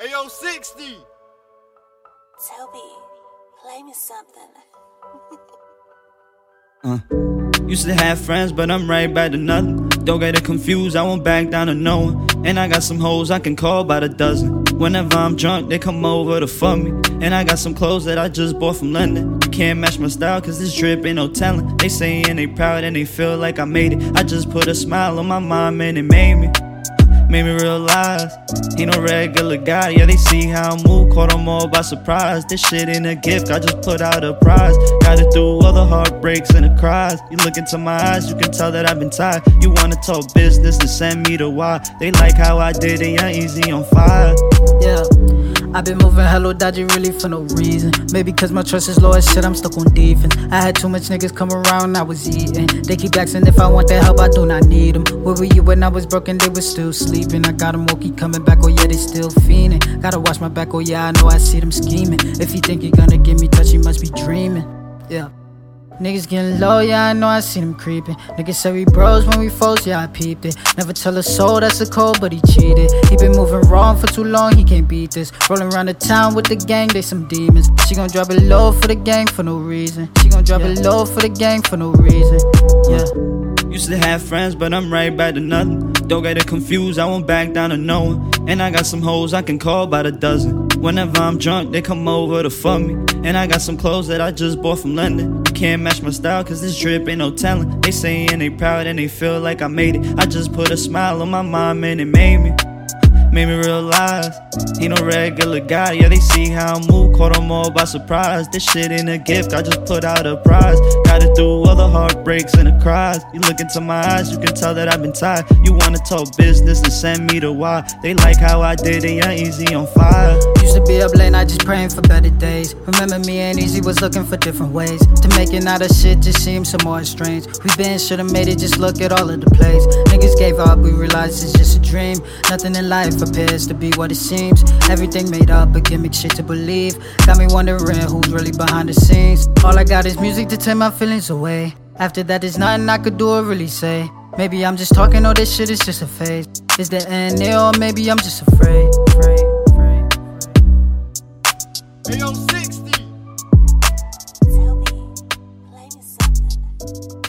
Ayo, 60. Toby, play me something. Uh. Used to have friends, but I'm right back to nothing. Don't get it confused, I won't back down to no one. And I got some hoes I can call by the dozen. Whenever I'm drunk, they come over to fuck me. And I got some clothes that I just bought from London. You can't match my style, cause this drip ain't no telling. They saying they proud and they feel like I made it. I just put a smile on my mom and it made me made me realize he no regular guy. Yeah, they see how I move, caught them all by surprise. This shit ain't a gift, I just put out a prize. Got it through all the heartbreaks and the cries. You look into my eyes, you can tell that I've been tired. You wanna talk business and send me the why. They like how I did it, yeah, easy on fire. I've been moving hello dodgy really for no reason. Maybe cause my trust is low as shit, I'm stuck on defense. I had too much niggas come around, I was eating. They keep asking if I want their help, I do not need them. Where were you when I was broken? They were still sleeping. I got them all keep coming back, oh yeah, they still fiending. Gotta watch my back, oh yeah, I know I see them scheming. If you think you're gonna get me touch, you must be dreaming. Yeah. Niggas getting low, yeah, I know I seen them creeping. Niggas say we bros when we foes, yeah, I peeped it. Never tell a soul that's a cold, but he cheated. He been moving wrong for too long, he can't beat this. Rolling around the town with the gang, they some demons. She gon' drop it low for the gang for no reason. She gon' drop yeah. it low for the gang for no reason. Yeah. Used to have friends, but I'm right back to nothing. Don't get it confused, I won't back down to no one. And I got some hoes I can call by the dozen. Whenever I'm drunk, they come over to fuck me. And I got some clothes that I just bought from London. Can't match my style, cause this drip ain't no telling. They saying they proud and they feel like I made it. I just put a smile on my mom and it made me made me realize he no regular guy. Yeah, they see how I move, caught them all by surprise. This shit ain't a gift, I just put out a prize. Got it through all the heartbreaks and the cries. You look into my eyes, you can tell that I've been tired. You wanna talk business and send me the why. They like how I did it, yeah, easy on fire. Used to be up late night just praying for better days. Remember me and Eazy was looking for different ways to make it out of shit just seems so more strange. We been should've made it, just look at all of the plays. Niggas gave up, we realized it's just a dream. Nothing in life appears to be what it seems. Everything made up, a gimmick shit to believe. Got me wondering who's really behind the scenes. All I got is music to take my feelings away. After that, there's nothing I could do or really say. Maybe I'm just talking, all this shit is just a phase. Is the end near, or maybe I'm just afraid? afraid, afraid, afraid. Ayo, 60. Toby, play me something.